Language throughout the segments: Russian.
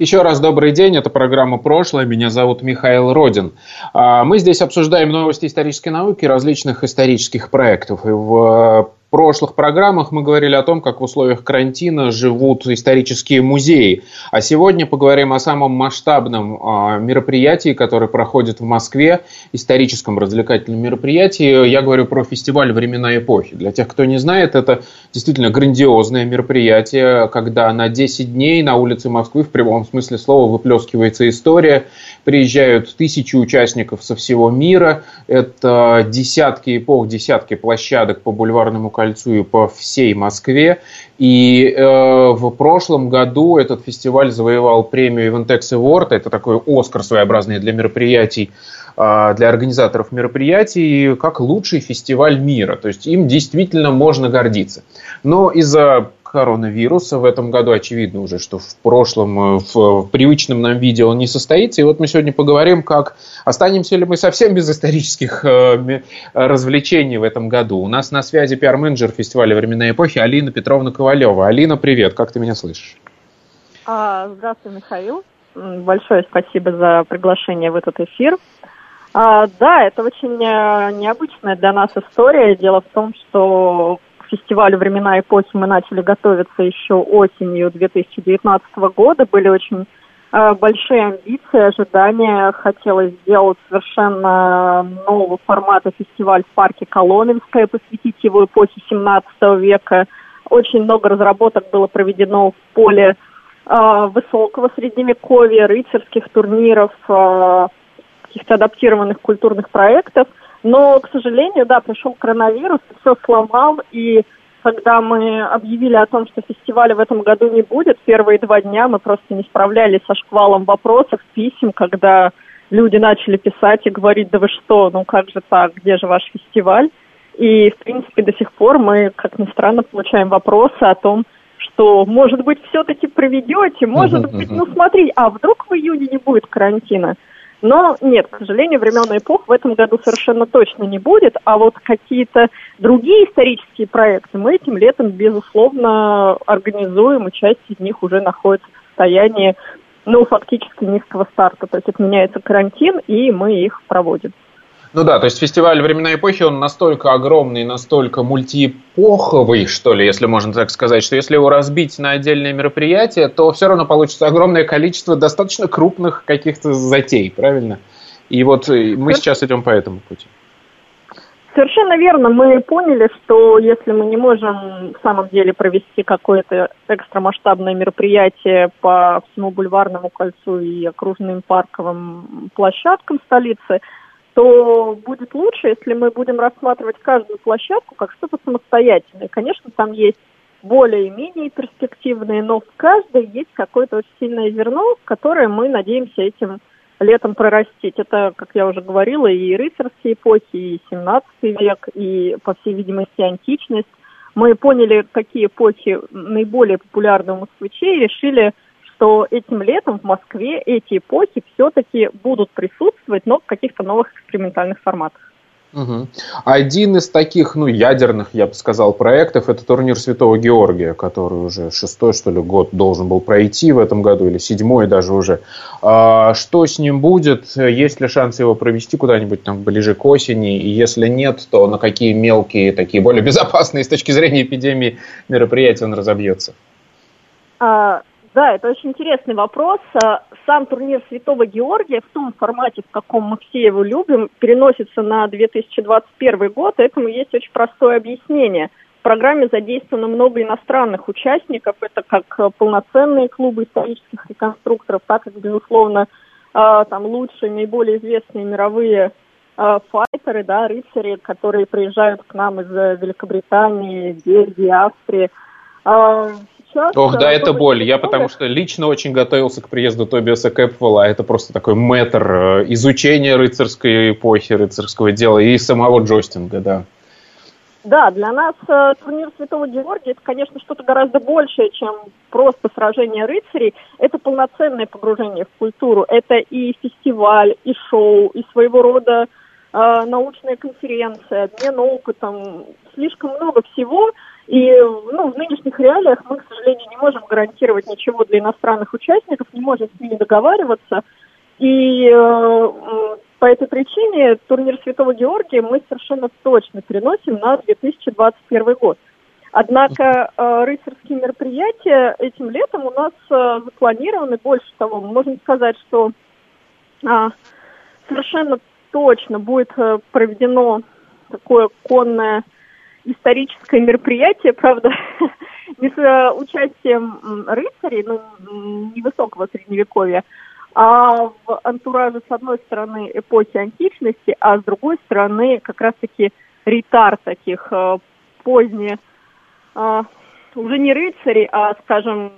еще раз добрый день, это программа «Прошлое», меня зовут Михаил Родин. А, мы здесь обсуждаем новости исторической науки различных исторических проектов. И в прошлых программах мы говорили о том, как в условиях карантина живут исторические музеи. А сегодня поговорим о самом масштабном а, мероприятии, которое проходит в Москве, историческом развлекательном мероприятии. Я говорю про фестиваль «Времена эпохи». Для тех, кто не знает, это действительно грандиозное мероприятие, когда на 10 дней на улице Москвы в прямом смысле слова выплескивается история, приезжают тысячи участников со всего мира, это десятки эпох, десятки площадок по бульварному кольцу и по всей Москве. И э, в прошлом году этот фестиваль завоевал премию Eventex Award, это такой Оскар своеобразный для мероприятий, э, для организаторов мероприятий, как лучший фестиваль мира. То есть им действительно можно гордиться. Но из-за коронавируса. В этом году очевидно уже, что в прошлом, э, в привычном нам виде он не состоится. И вот мы сегодня поговорим, как останемся ли мы совсем без исторических э, развлечений в этом году. У нас на связи пиар-менеджер фестиваля «Временная эпохи» Алина Петровна Ковалева. Алина, привет, как ты меня слышишь? А, здравствуй, Михаил. Большое спасибо за приглашение в этот эфир. А, да, это очень э, необычная для нас история. Дело в том, что фестивалю «Времена эпохи» мы начали готовиться еще осенью 2019 года. Были очень э, большие амбиции, ожидания. Хотелось сделать совершенно нового формата фестиваль в парке Коломенское, посвятить его эпохе 17 века. Очень много разработок было проведено в поле э, высокого средневековья, рыцарских турниров, э, каких-то адаптированных культурных проектов – но, к сожалению, да, пришел коронавирус, все сломал, и когда мы объявили о том, что фестиваля в этом году не будет, первые два дня мы просто не справлялись со шквалом вопросов, писем, когда люди начали писать и говорить, да вы что, ну как же так, где же ваш фестиваль? И, в принципе, до сих пор мы, как ни странно, получаем вопросы о том, что, может быть, все-таки проведете, может быть, ну смотри, а вдруг в июне не будет карантина? Но нет, к сожалению, времен и эпох в этом году совершенно точно не будет, а вот какие-то другие исторические проекты мы этим летом, безусловно, организуем, и часть из них уже находится в состоянии, ну, фактически низкого старта. То есть отменяется карантин, и мы их проводим. Ну да, то есть фестиваль «Времена эпохи», он настолько огромный, настолько мультиэпоховый, что ли, если можно так сказать, что если его разбить на отдельные мероприятия, то все равно получится огромное количество достаточно крупных каких-то затей, правильно? И вот э, мы сейчас идем по этому пути. Совершенно верно. Мы поняли, что если мы не можем в самом деле провести какое-то экстрамасштабное мероприятие по всему бульварному кольцу и окружным парковым площадкам столицы – то будет лучше, если мы будем рассматривать каждую площадку как что-то самостоятельное. Конечно, там есть более и менее перспективные, но в каждой есть какое-то очень сильное зерно, которое мы надеемся этим летом прорастить. Это, как я уже говорила, и рыцарские эпохи, и 17 век, и, по всей видимости, античность. Мы поняли, какие эпохи наиболее популярны у москвичей, и решили что этим летом в Москве эти эпохи все-таки будут присутствовать, но в каких-то новых экспериментальных форматах. Угу. Один из таких, ну, ядерных, я бы сказал, проектов это турнир Святого Георгия, который уже шестой, что ли, год должен был пройти в этом году, или седьмой даже уже. А, что с ним будет? Есть ли шанс его провести куда-нибудь там ближе к осени? И если нет, то на какие мелкие, такие более безопасные с точки зрения эпидемии мероприятия он разобьется? А, да, это очень интересный вопрос. А, сам турнир Святого Георгия в том формате, в каком мы все его любим, переносится на 2021 год. Этому есть очень простое объяснение. В программе задействовано много иностранных участников. Это как полноценные клубы исторических реконструкторов, так и, безусловно, а, там лучшие, наиболее известные мировые файтеры, да, рыцари, которые приезжают к нам из Великобритании, Бельгии, Австрии сейчас... Ох, да, это боль. Я потому что лично очень готовился к приезду Тобиаса Кэпвелла. Это просто такой метр э, изучения рыцарской эпохи, рыцарского дела и самого Джостинга, да. Да, для нас э, турнир Святого Георгия это, конечно, что-то гораздо большее, чем просто сражение рыцарей. Это полноценное погружение в культуру. Это и фестиваль, и шоу, и своего рода э, научная конференция, обмен опытом. Слишком много всего. И ну, в нынешних реалиях мы, к сожалению, не можем гарантировать ничего для иностранных участников, не можем с ними договариваться. И э, по этой причине турнир Святого Георгия мы совершенно точно переносим на 2021 год. Однако э, рыцарские мероприятия этим летом у нас э, запланированы. Больше того, можем сказать, что э, совершенно точно будет э, проведено такое конное историческое мероприятие, правда, не с э, участием рыцарей, ну, невысокого средневековья, а в антураже с одной стороны эпохи античности, а с другой стороны как раз-таки ритар таких э, поздних, э, уже не рыцарей, а, скажем,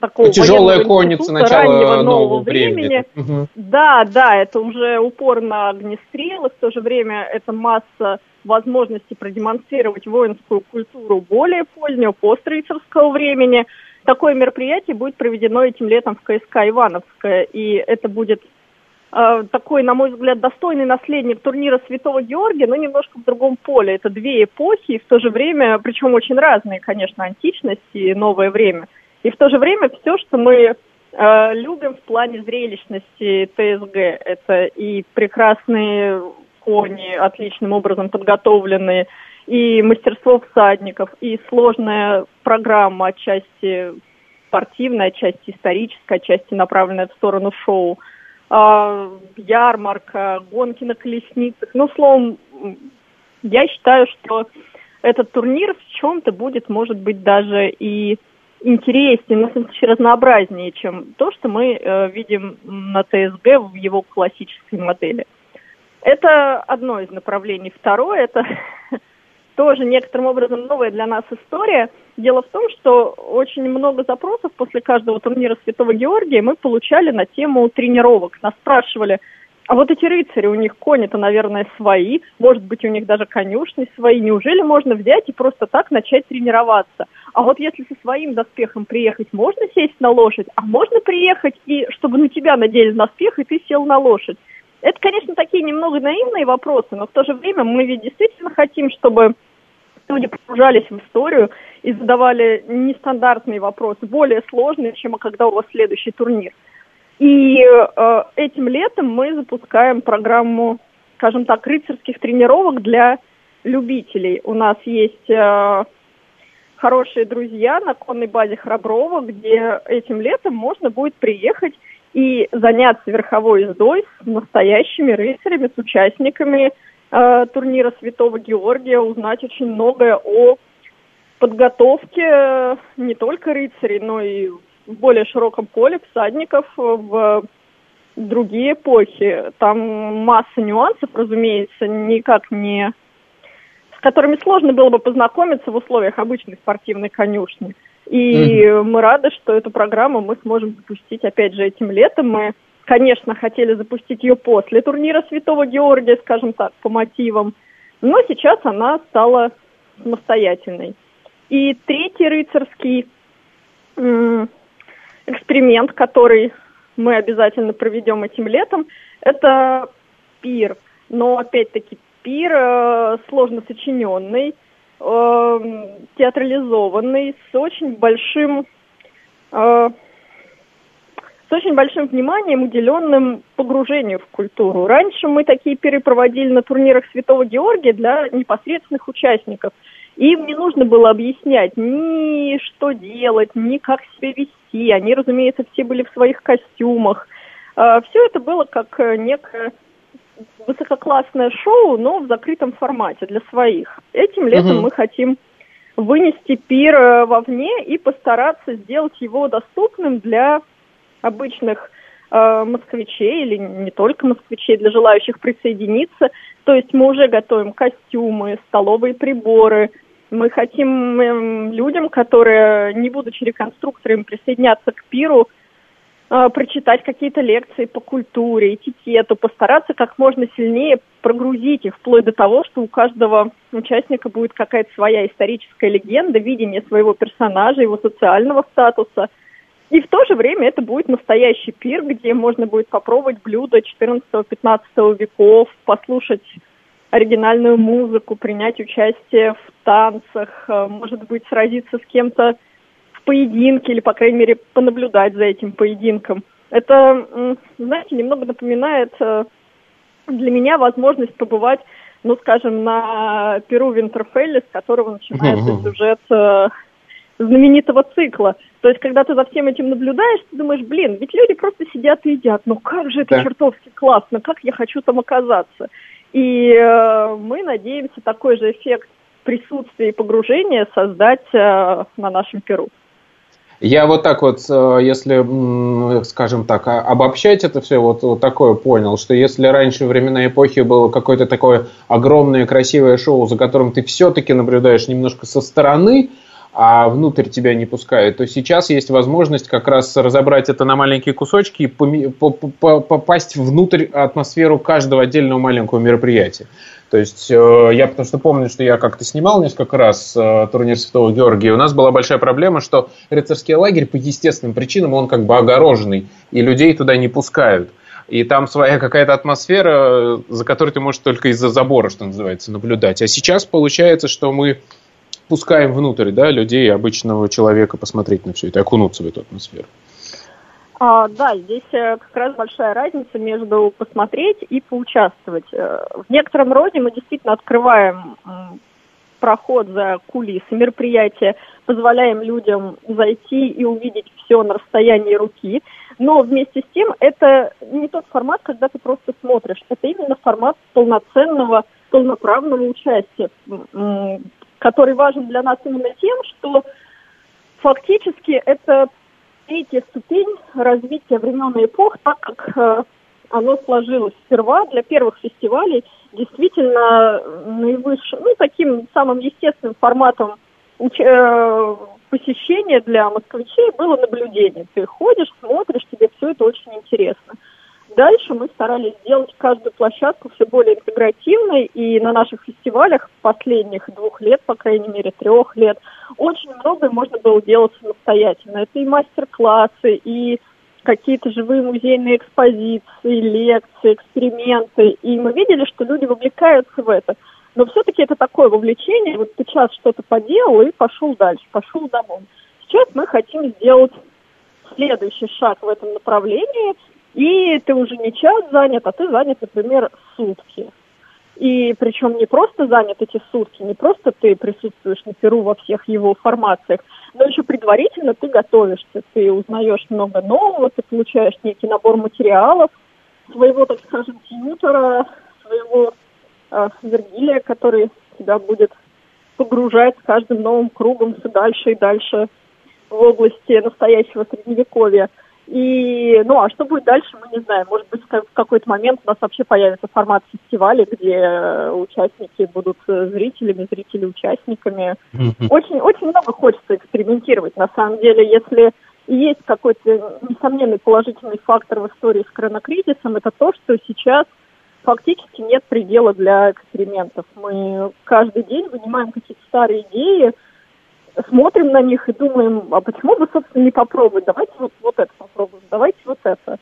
такого Тяжелая конница начала нового, нового времени. времени. Угу. Да, да, это уже упор на огнестрелы, в то же время это масса возможностей продемонстрировать воинскую культуру более позднего, пострыцарского времени – такое мероприятие будет проведено этим летом в КСК Ивановская, и это будет э, такой, на мой взгляд, достойный наследник турнира Святого Георгия, но немножко в другом поле. Это две эпохи, и в то же время, причем очень разные, конечно, античность и новое время. И в то же время все, что мы э, любим в плане зрелищности ТСГ, это и прекрасные кони, отличным образом подготовленные, и мастерство всадников, и сложная программа отчасти спортивная, отчасти историческая, отчасти направленная в сторону шоу, а, ярмарка, гонки на колесницах. Ну, словом, я считаю, что этот турнир в чем-то будет, может быть, даже и интереснее, но все разнообразнее, чем то, что мы э, видим на ТСГ в его классической модели. Это одно из направлений. Второе – это тоже некоторым образом новая для нас история. Дело в том, что очень много запросов после каждого турнира Святого Георгия мы получали на тему тренировок. Нас спрашивали, а вот эти рыцари, у них кони-то, наверное, свои, может быть, у них даже конюшни свои. Неужели можно взять и просто так начать тренироваться? А вот если со своим доспехом приехать, можно сесть на лошадь? А можно приехать, и чтобы на тебя надели доспех, и ты сел на лошадь? Это, конечно, такие немного наивные вопросы, но в то же время мы ведь действительно хотим, чтобы люди погружались в историю и задавали нестандартные вопросы, более сложные, чем когда у вас следующий турнир. И э, этим летом мы запускаем программу, скажем так, рыцарских тренировок для любителей. У нас есть э, хорошие друзья на конной базе Храброва, где этим летом можно будет приехать и заняться верховой ездой с настоящими рыцарями, с участниками э, турнира Святого Георгия, узнать очень многое о подготовке э, не только рыцарей, но и в более широком поле всадников в другие эпохи. Там масса нюансов, разумеется, никак не с которыми сложно было бы познакомиться в условиях обычной спортивной конюшни. И mm-hmm. мы рады, что эту программу мы сможем запустить, опять же, этим летом. Мы Конечно, хотели запустить ее после турнира Святого Георгия, скажем так, по мотивам, но сейчас она стала самостоятельной. И третий рыцарский эксперимент, который мы обязательно проведем этим летом, это пир. Но опять-таки пир э, сложно сочиненный, э, театрализованный, с очень большим э, с очень большим вниманием, уделенным погружению в культуру. Раньше мы такие пиры проводили на турнирах Святого Георгия для непосредственных участников. Им не нужно было объяснять ни что делать, ни как себя вести. Они, разумеется, все были в своих костюмах. Все это было как некое высококлассное шоу, но в закрытом формате для своих. Этим летом угу. мы хотим вынести пир э, вовне и постараться сделать его доступным для обычных э, москвичей или не только москвичей, для желающих присоединиться. То есть мы уже готовим костюмы, столовые приборы. Мы хотим э, людям, которые, не будучи реконструкторами, присоединяться к пиру, э, прочитать какие-то лекции по культуре, этикету, постараться как можно сильнее прогрузить их, вплоть до того, что у каждого участника будет какая-то своя историческая легенда, видение своего персонажа, его социального статуса. И в то же время это будет настоящий пир, где можно будет попробовать блюда 14-15 веков, послушать оригинальную музыку, принять участие в танцах, э, может быть, сразиться с кем-то в поединке или, по крайней мере, понаблюдать за этим поединком. Это, знаете, немного напоминает э, для меня возможность побывать, ну, скажем, на Перу Винтерфелле, с которого начинается сюжет э, знаменитого цикла. То есть, когда ты за всем этим наблюдаешь, ты думаешь, блин, ведь люди просто сидят и едят, ну как же это да. чертовски классно, как я хочу там оказаться. И э, мы надеемся такой же эффект присутствия и погружения создать э, на нашем Перу. Я вот так вот, э, если, скажем так, обобщать это все, вот, вот такое понял, что если раньше времена эпохи было какое-то такое огромное красивое шоу, за которым ты все-таки наблюдаешь немножко со стороны, а внутрь тебя не пускают, то сейчас есть возможность как раз разобрать это на маленькие кусочки и попасть внутрь атмосферу каждого отдельного маленького мероприятия. То есть э, я потому что помню, что я как-то снимал несколько раз э, турнир Святого Георгия. У нас была большая проблема, что рыцарский лагерь по естественным причинам он как бы огороженный, и людей туда не пускают. И там своя какая-то атмосфера, за которой ты можешь только из-за забора, что называется, наблюдать. А сейчас получается, что мы пускаем внутрь да, людей, обычного человека, посмотреть на все это, окунуться в эту атмосферу. А, да, здесь э, как раз большая разница между посмотреть и поучаствовать. Э, в некотором роде мы действительно открываем проход за кулисы мероприятия, позволяем людям зайти и увидеть все на расстоянии руки. Но вместе с тем это не тот формат, когда ты просто смотришь. Это именно формат полноценного, полноправного участия который важен для нас именно тем, что фактически это третья ступень развития времен и эпох, так как э, оно сложилось сперва для первых фестивалей действительно наивысшим, ну, таким самым естественным форматом уч- э, посещения для москвичей было наблюдение. Ты ходишь, смотришь, тебе все это очень интересно. Дальше мы старались сделать каждую площадку все более интегративной, и на наших фестивалях последних двух лет, по крайней мере, трех лет, очень многое можно было делать самостоятельно. Это и мастер-классы, и какие-то живые музейные экспозиции, лекции, эксперименты. И мы видели, что люди вовлекаются в это. Но все-таки это такое вовлечение. Вот ты час что-то поделал и пошел дальше, пошел домой. Сейчас мы хотим сделать следующий шаг в этом направлении – и ты уже не час занят, а ты занят, например, сутки. И причем не просто занят эти сутки, не просто ты присутствуешь на Перу во всех его формациях, но еще предварительно ты готовишься, ты узнаешь много нового, ты получаешь некий набор материалов, своего, так скажем, тьютера, своего э, Вергилия, который тебя будет погружать с каждым новым кругом все дальше и дальше в области настоящего средневековья. И, ну, а что будет дальше, мы не знаем. Может быть, в какой-то момент у нас вообще появится формат фестиваля, где э, участники будут э, зрителями, зрители участниками. Очень, очень много хочется экспериментировать. На самом деле, если есть какой-то несомненный положительный фактор в истории с коронакризисом, это то, что сейчас фактически нет предела для экспериментов. Мы каждый день вынимаем какие-то старые идеи, смотрим на них и думаем, а почему бы, собственно, не попробовать? Давайте вот, вот это попробуем, давайте вот это.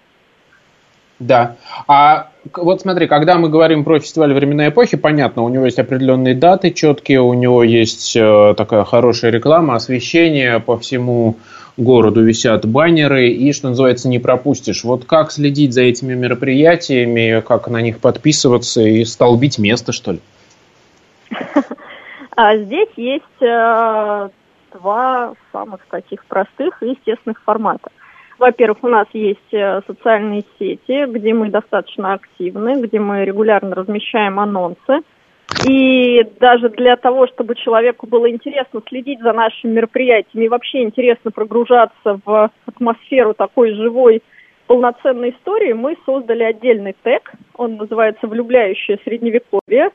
Да. А вот смотри, когда мы говорим про фестиваль временной эпохи, понятно, у него есть определенные даты четкие, у него есть э, такая хорошая реклама, освещение по всему городу висят баннеры, и, что называется, не пропустишь. Вот как следить за этими мероприятиями, как на них подписываться и столбить место, что ли? А здесь есть э, два самых таких простых и естественных формата. Во-первых, у нас есть э, социальные сети, где мы достаточно активны, где мы регулярно размещаем анонсы. И даже для того, чтобы человеку было интересно следить за нашими мероприятиями вообще интересно прогружаться в атмосферу такой живой полноценной истории, мы создали отдельный тег. Он называется «Влюбляющее средневековье».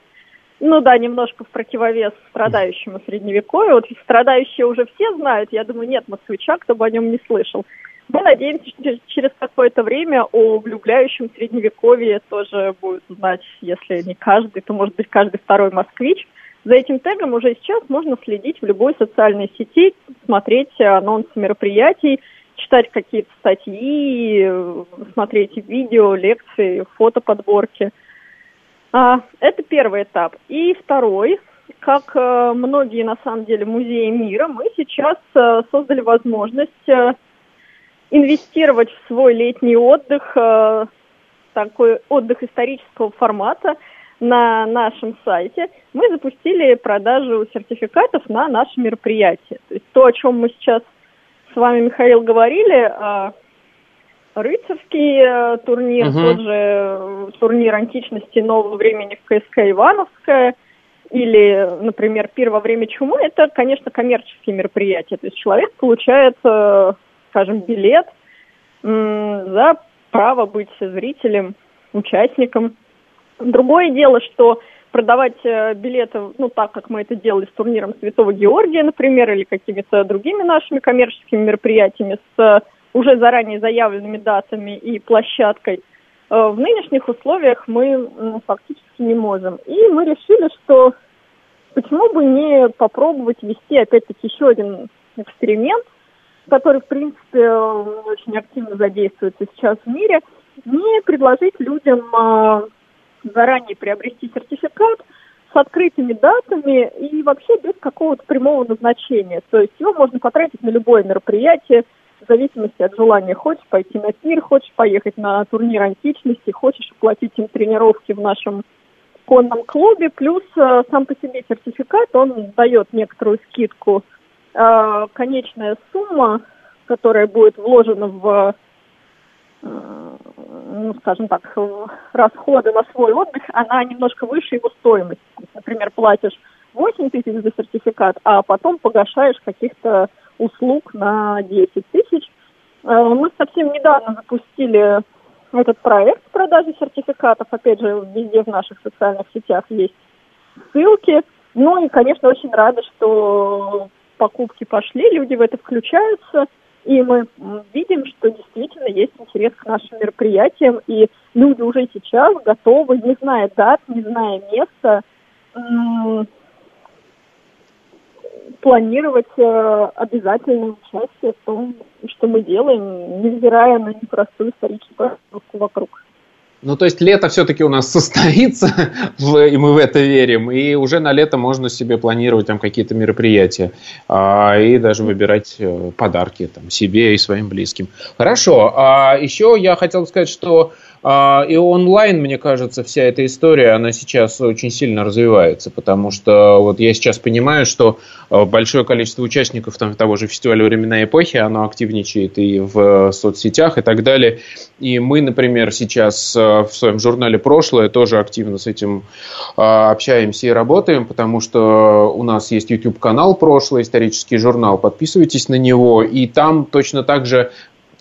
Ну да, немножко в противовес страдающему средневековью. Вот страдающие уже все знают, я думаю, нет москвича, кто бы о нем не слышал. Мы надеемся, что через какое-то время о влюбляющем средневековье тоже будет знать, если не каждый, то может быть каждый второй москвич. За этим тегом уже сейчас можно следить в любой социальной сети, смотреть анонсы мероприятий, читать какие-то статьи, смотреть видео, лекции, фотоподборки. А, это первый этап. И второй, как э, многие на самом деле музеи мира, мы сейчас э, создали возможность э, инвестировать в свой летний отдых, такой отдых исторического формата на нашем сайте. Мы запустили продажу сертификатов на наше мероприятие. То есть то, о чем мы сейчас с вами, Михаил, говорили, рыцарский турнир, угу. тот же турнир античности нового времени в КСК Ивановская – или, например, пир во время чумы, это, конечно, коммерческие мероприятия. То есть человек получает, э, скажем, билет за право быть зрителем, участником. Другое дело, что продавать э, билеты, ну, так, как мы это делали с турниром Святого Георгия, например, или какими-то другими нашими коммерческими мероприятиями с э, уже заранее заявленными датами и площадкой, в нынешних условиях мы фактически не можем. И мы решили, что почему бы не попробовать вести, опять-таки, еще один эксперимент, который, в принципе, очень активно задействуется сейчас в мире, не предложить людям а, заранее приобрести сертификат с открытыми датами и вообще без какого-то прямого назначения. То есть его можно потратить на любое мероприятие, в зависимости от желания. Хочешь пойти на пир, хочешь поехать на турнир античности, хочешь оплатить им тренировки в нашем конном клубе, плюс э, сам по себе сертификат, он дает некоторую скидку. Э, конечная сумма, которая будет вложена в, э, ну, скажем так, расходы на свой отдых, она немножко выше его стоимости. Например, платишь 8 тысяч за сертификат, а потом погашаешь каких-то услуг на 10 тысяч. Мы совсем недавно запустили этот проект продажи сертификатов. Опять же, везде в наших социальных сетях есть ссылки. Ну и, конечно, очень рада, что покупки пошли, люди в это включаются, и мы видим, что действительно есть интерес к нашим мероприятиям, и люди уже сейчас готовы, не зная дат, не зная места, планировать э, обязательное участие в том, что мы делаем, невзирая на непростую историческую вокруг. Ну, то есть лето все-таки у нас состоится, и мы в это верим, и уже на лето можно себе планировать там какие-то мероприятия а, и даже выбирать э, подарки там, себе и своим близким. Хорошо, а еще я хотел сказать, что и онлайн, мне кажется, вся эта история, она сейчас очень сильно развивается, потому что вот я сейчас понимаю, что а, большое количество участников там, того же фестиваля «Времена эпохи», оно активничает и в соцсетях и так далее. И мы, например, сейчас а, в своем журнале «Прошлое» тоже активно с этим общаемся и работаем, потому что у нас есть YouTube-канал «Прошлое», исторический журнал, подписывайтесь на него, и там точно так же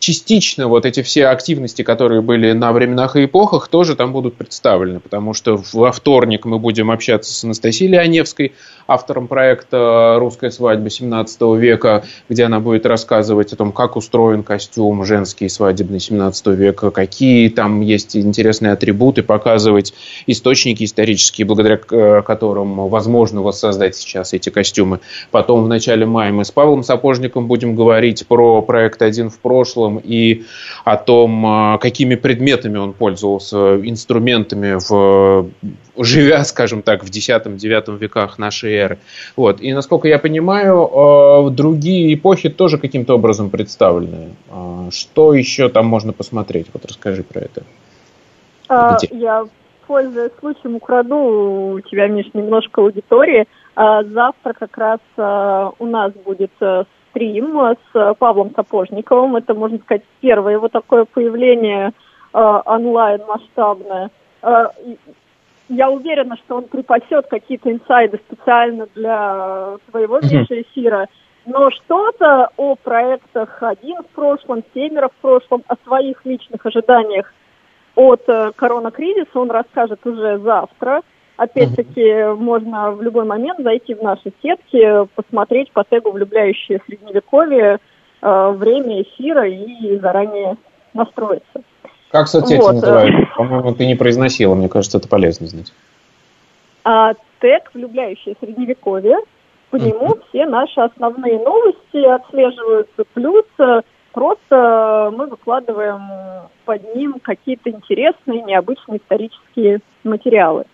частично вот эти все активности, которые были на временах и эпохах, тоже там будут представлены, потому что во вторник мы будем общаться с Анастасией Леоневской, автором проекта «Русская свадьба 17 века», где она будет рассказывать о том, как устроен костюм женский свадебный 17 века, какие там есть интересные атрибуты, показывать источники исторические, благодаря э, которым возможно воссоздать сейчас эти костюмы. Потом в начале мая мы с Павлом Сапожником будем говорить про проект «Один в прошлом» и о том, э, какими предметами он пользовался, инструментами в живя, скажем так, в X-IX веках нашей эры. Вот. И, насколько я понимаю, э, другие эпохи тоже каким-то образом представлены. Э, что еще там можно посмотреть? Вот расскажи про это. А, я, пользуясь случаем, украду у тебя, Миш, немножко аудитории. А, завтра как раз а, у нас будет стрим с Павлом Сапожниковым. Это, можно сказать, первое его такое появление онлайн масштабное я уверена, что он припасет какие-то инсайды специально для своего эфира. Но что-то о проектах «Один в прошлом», «Семеро в прошлом», о своих личных ожиданиях от э, коронакризиса он расскажет уже завтра. Опять-таки, mm-hmm. можно в любой момент зайти в наши сетки, посмотреть по тегу «Влюбляющие средневековье», э, время эфира и заранее настроиться. Как соцсети вот. называются? По-моему, ты не произносила, мне кажется, это полезно знать. А, тег «Влюбляющее средневековье». По нему все наши основные новости отслеживаются. Плюс э, просто мы выкладываем под ним какие-то интересные, необычные исторические материалы.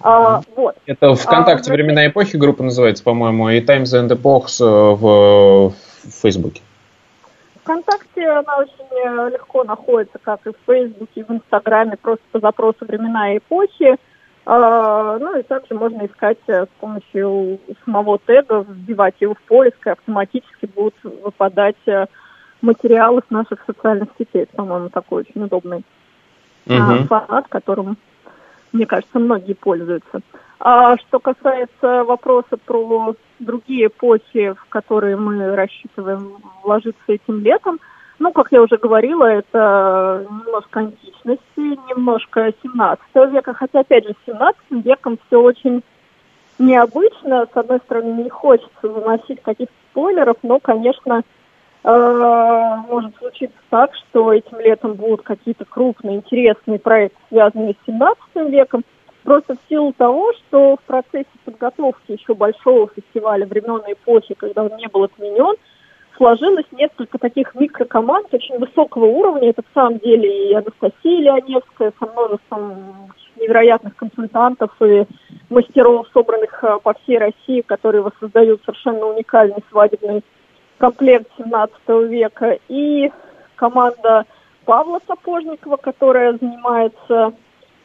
А, вот. Это ВКонтакте а, «Времена эпохи» группа называется, по-моему, и Times and Epochs э, в, в Фейсбуке. ВКонтакте она очень э, легко находится, как и в Фейсбуке, и в Инстаграме, просто по запросу «Времена эпохи». А, ну и также можно искать э, с помощью самого тега, вбивать его в поиск, и автоматически будут выпадать материалы с наших социальных сетей. По-моему, такой очень удобный угу. формат, которым мне кажется, многие пользуются. А что касается вопроса про другие эпохи, в которые мы рассчитываем вложиться этим летом, ну, как я уже говорила, это немножко античности, немножко 17 века, хотя, опять же, с 17 веком все очень необычно. С одной стороны, не хочется выносить каких-то спойлеров, но, конечно, может случиться так, что этим летом будут какие-то крупные, интересные проекты, связанные с 17 веком, просто в силу того, что в процессе подготовки еще большого фестиваля временной эпохи, когда он не был отменен, сложилось несколько таких микрокоманд очень высокого уровня. Это в самом деле и Анастасия Леоневская со множеством невероятных консультантов и мастеров, собранных э, по всей России, которые воссоздают совершенно уникальный свадебный комплект 17 века, и команда Павла Сапожникова, которая занимается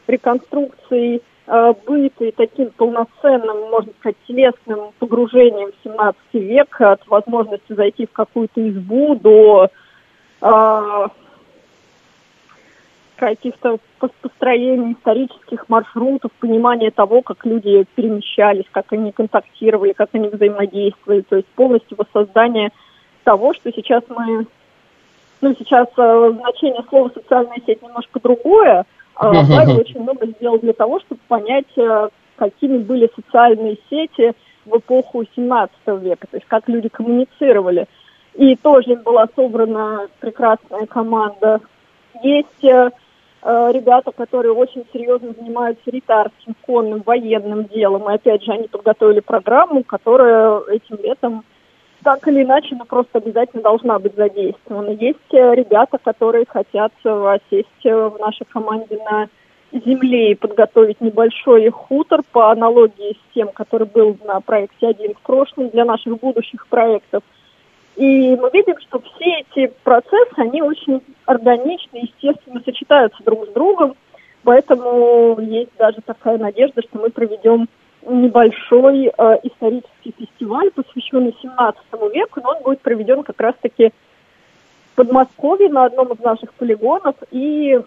реконструкцией э, быта и таким полноценным, можно сказать, телесным погружением в 17 век от возможности зайти в какую-то избу до э, каких-то построений исторических маршрутов, понимания того, как люди перемещались, как они контактировали, как они взаимодействовали, то есть полностью воссоздание того, что сейчас мы, ну, сейчас э, значение слова социальная сеть немножко другое, а Павел очень много сделал для того, чтобы понять, э, какими были социальные сети в эпоху 17 века, то есть как люди коммуницировали. И тоже была собрана прекрасная команда. Есть э, э, ребята, которые очень серьезно занимаются ритарским, конным, военным делом. И опять же, они подготовили программу, которая этим летом так или иначе, но просто обязательно должна быть задействована. Есть э, ребята, которые хотят э, сесть э, в нашей команде на земле и подготовить небольшой хутор по аналогии с тем, который был на проекте один в прошлом для наших будущих проектов. И мы видим, что все эти процессы, они очень органично, естественно, сочетаются друг с другом, поэтому есть даже такая надежда, что мы проведем небольшой э, исторический фестиваль, посвященный 17 веку, но он будет проведен как раз-таки в Подмосковье на одном из наших полигонов и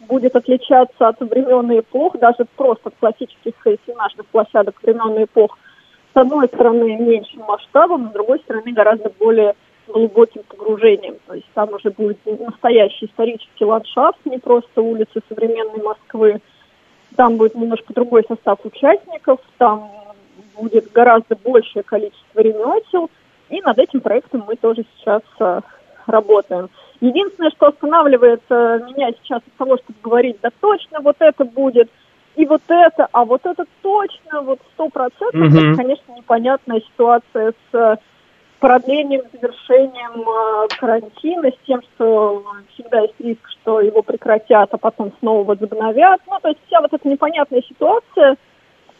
будет отличаться от времен и эпох, даже просто от классических семинарных площадок времен и эпох. С одной стороны, меньшим масштабом, с другой стороны, гораздо более глубоким погружением. То есть там уже будет настоящий исторический ландшафт, не просто улицы современной Москвы, там будет немножко другой состав участников, там будет гораздо большее количество ремесел, и над этим проектом мы тоже сейчас э, работаем. Единственное, что останавливает э, меня сейчас от того, чтобы говорить, да точно вот это будет, и вот это, а вот это точно, вот сто процентов, mm-hmm. это, конечно, непонятная ситуация с продлением, завершением э, карантина, с тем, что всегда есть риск, что его прекратят, а потом снова возобновят. Ну, то есть вся вот эта непонятная ситуация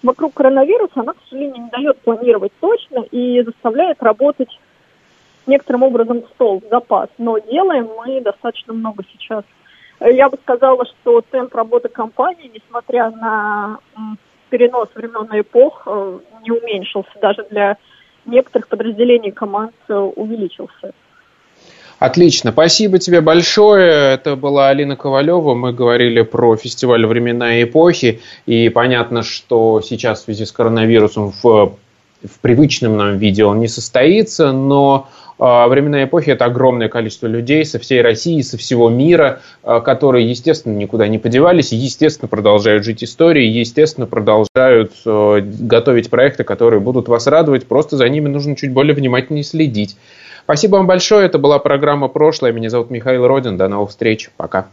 вокруг коронавируса, она, к сожалению, не дает планировать точно и заставляет работать некоторым образом стол, запас. Но делаем мы достаточно много сейчас. Я бы сказала, что темп работы компании, несмотря на перенос времен эпох, э, не уменьшился даже для некоторых подразделений команд э, увеличился. Отлично, спасибо тебе большое. Это была Алина Ковалева. Мы говорили про фестиваль «Времена и эпохи». И понятно, что сейчас в связи с коронавирусом в, в привычном нам виде он не состоится, но а, времена эпохи это огромное количество людей со всей России, со всего мира, а, которые, естественно, никуда не подевались, естественно, продолжают жить историей, естественно, продолжают а, готовить проекты, которые будут вас радовать, просто за ними нужно чуть более внимательнее следить. Спасибо вам большое. Это была программа «Прошлое». Меня зовут Михаил Родин. До новых встреч. Пока.